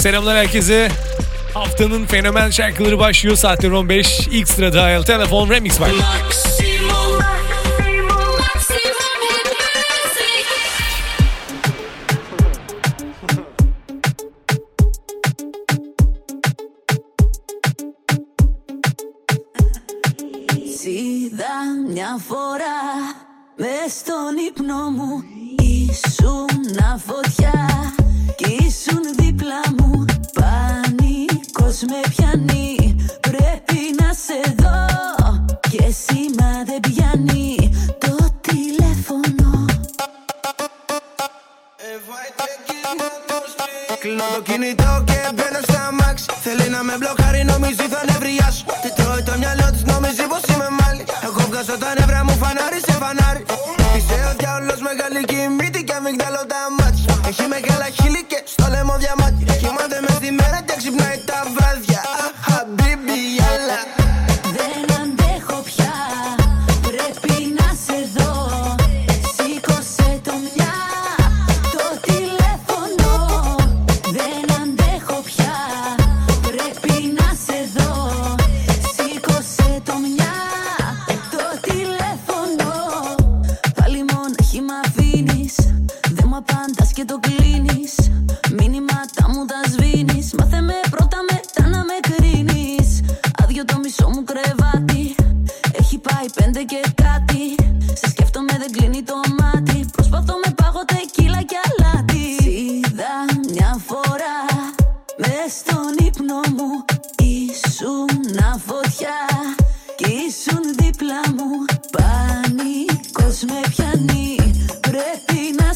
Selamlar herkese. Haftanın fenomen şarkıları başlıyor. Saatler 15. İlk sırada El Telefon Remix var. Maximum, maximum hit music. Είδα μια φορά με στον ύπνο μου Ήσουν φωτιά κι ήσουν δίπλα μου Πανικός με πιάνει πρέπει να σε δω. Και σήμα δεν πιάνει το τηλέφωνο. Κλείνω το κινητό και μπαίνω στα max. Θέλει να με μπλοκάρει νομίζει θα νευριάσω. Τι τρώει το μυαλό της νομίζει πως είμαι μάλι. Εγώ βγάζω τα νεύρα μου φανάρι σε φανάρι Είσαι ο διάολος μεγάλη και η μύτη και αμυγδαλώ τα μάτια. Έχει μεγάλα χείλη και στο λαιμό διαμάτι Κοιμάται μες τη μέρα και ξυπνάει τα βράδια. Χαμπίμπι, άλλα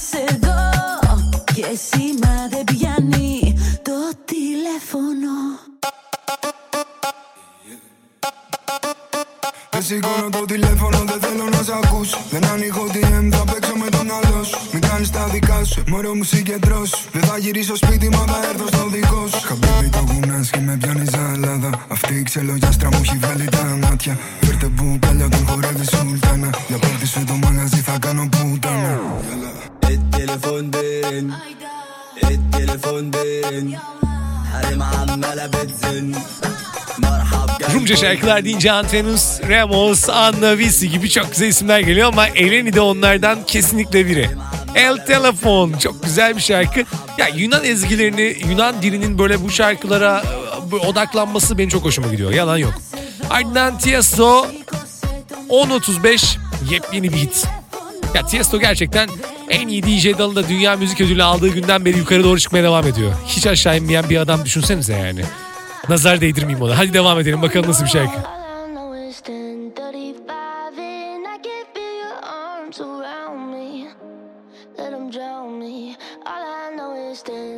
σε δω Και σήμα δεν πιάνει Το τηλέφωνο. Δεν σηκώνω το τηλέφωνο, δεν θέλω να σ' ακούσω. Δεν ανοίγω DM, θα παίξω με το μυαλό σου. Μην κάνεις τα δικά σου, μωρό μου συγκεντρώσου Δεν θα γυρίσω σπίτι, μα θα έρθω στο δικό σου. Χαμπίπι το κουνάς και με πιάνεις ζαλάδα Αυτή η ξελογιάστρα μου έχει βγάλει τα μάτια Είμαστε μπουκάλια όταν χορεύει σουλτάνα. Για πάρτι σου το μαγαζί θα κάνω πουτάνα. El telefon din, el telefon din. Harim ammala bitsin. Rumca şarkılar deyince Antenus, Ramos, Anna Visi gibi çok güzel isimler geliyor ama Eleni de onlardan kesinlikle biri. El Telefon çok güzel bir şarkı. Ya Yunan ezgilerini, Yunan dilinin böyle bu şarkılara e, odaklanması benim çok hoşuma gidiyor. Yalan yok. Ardından Tiesto 10.35 yepyeni bir hit. Ya Tiesto gerçekten en iyi DJ dalında dünya müzik ödülü aldığı günden beri yukarı doğru çıkmaya devam ediyor. Hiç aşağı inmeyen bir adam düşünsenize yani. Nazar değdirmeyeyim ona. Hadi devam edelim bakalım nasıl bir şarkı. All I know is 10:35 and I can feel your arms around me. Let 'em drown me. All I know is 10:35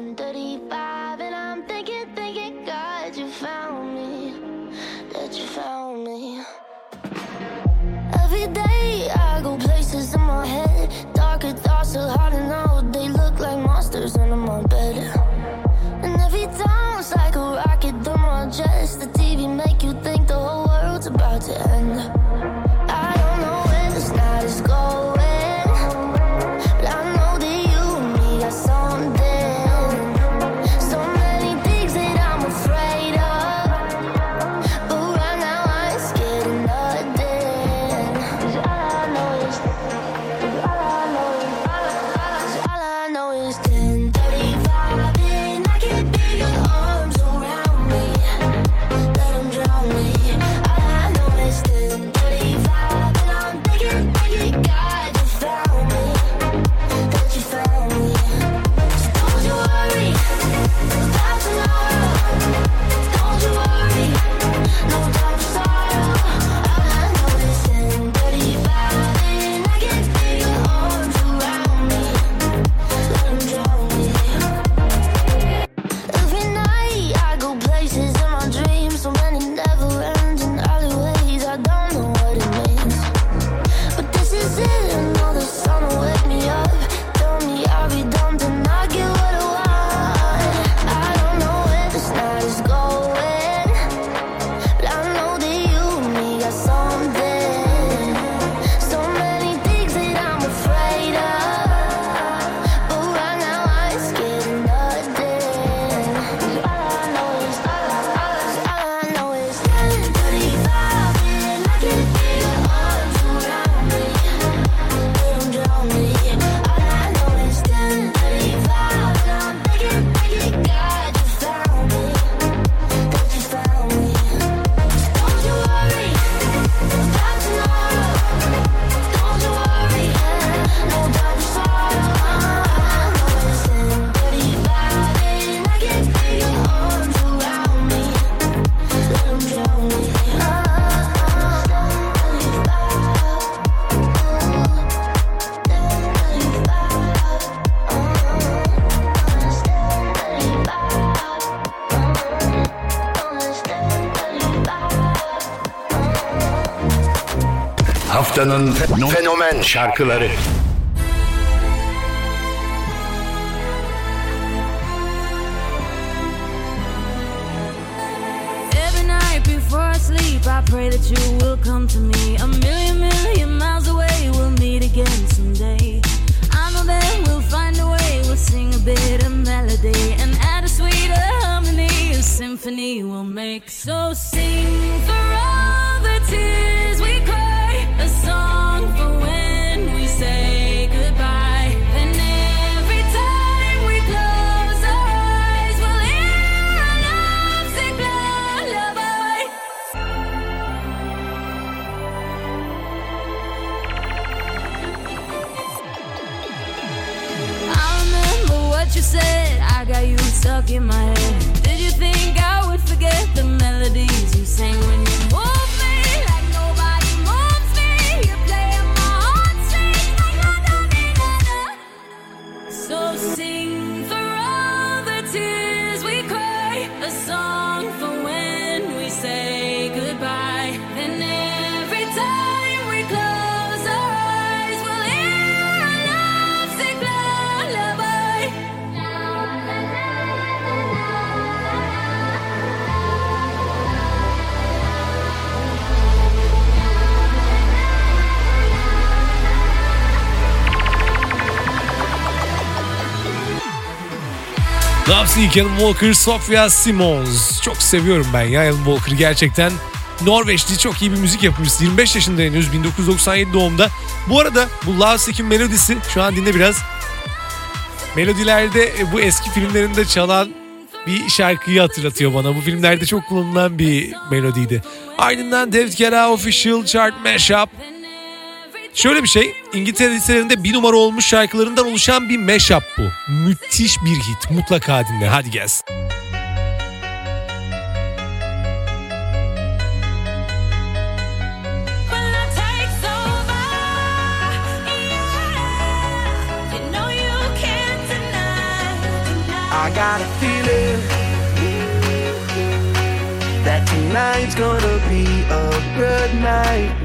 Haftanın fenomen şarkıları. Every night before I sleep, I pray that you will come to me. A million, million miles away, we'll meet again someday. I know that we'll find a way, we'll sing a bit of melody and add a sweeter harmony. A symphony we'll make. So sing for stuck in my head. Did you think I would forget the melodies you sang Love Alan Walker, Sofia Simons. Çok seviyorum ben ya Alan Walker gerçekten. Norveçli çok iyi bir müzik yapımcısı. 25 yaşında henüz 1997 doğumda. Bu arada bu Love Sick'in melodisi şu an dinle biraz. Melodilerde e, bu eski filmlerinde çalan bir şarkıyı hatırlatıyor bana. Bu filmlerde çok kullanılan bir melodiydi. Ardından David Guetta Official Chart Mashup. Şöyle bir şey, İngiltere listelerinde bir numara olmuş şarkılarından oluşan bir mashup bu. Müthiş bir hit, mutlaka dinle. Hadi gelsin. I got a feeling that tonight's gonna be a good night.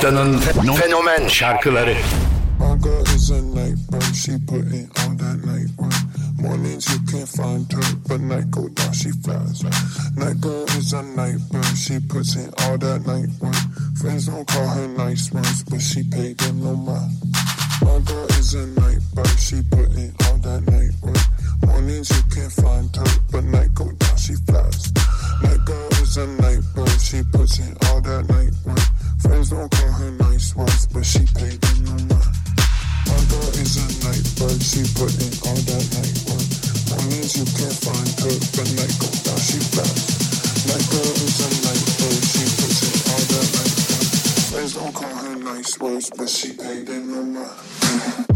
Haftanın fenomen şarkıları. My girl is a night bird, she putting on that night work. Mornings you can't find her, but night go down, she flies. Night girl is a night bird, she puts in all that night work. Friends don't call her nice ones, but she paid them no mind. My girl is a night bird, she put in all that night work. Mornings you can't find her, but night go down, she flies. Night girl is a night bird, she puts in all that night work. Friends don't call her nice ones, but she paid them no mind. Is a night bird, she put in all that night work. You can't find her, but night go down, she is a night bird, she puts in all that night work. Friends don't call her nice words, but she paid them no mind.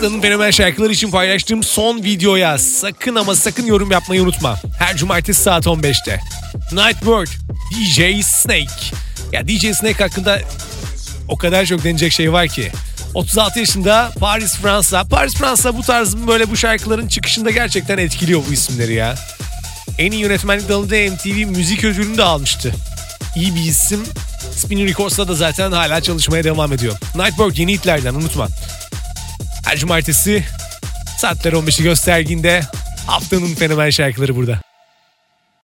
Haftanın fenomen şarkıları için paylaştığım son videoya sakın ama sakın yorum yapmayı unutma. Her cumartesi saat 15'te. Nightbird, DJ Snake. Ya DJ Snake hakkında o kadar çok denecek şey var ki. 36 yaşında Paris Fransa. Paris Fransa bu tarz böyle bu şarkıların çıkışında gerçekten etkiliyor bu isimleri ya. En iyi yönetmenlik dalında MTV müzik ödülünü de almıştı. İyi bir isim. Spinning Records'ta da zaten hala çalışmaya devam ediyor. Nightbird yeni hitlerden unutma. Her cumartesi saatler 15'i gösterdiğinde haftanın fenomen şarkıları burada.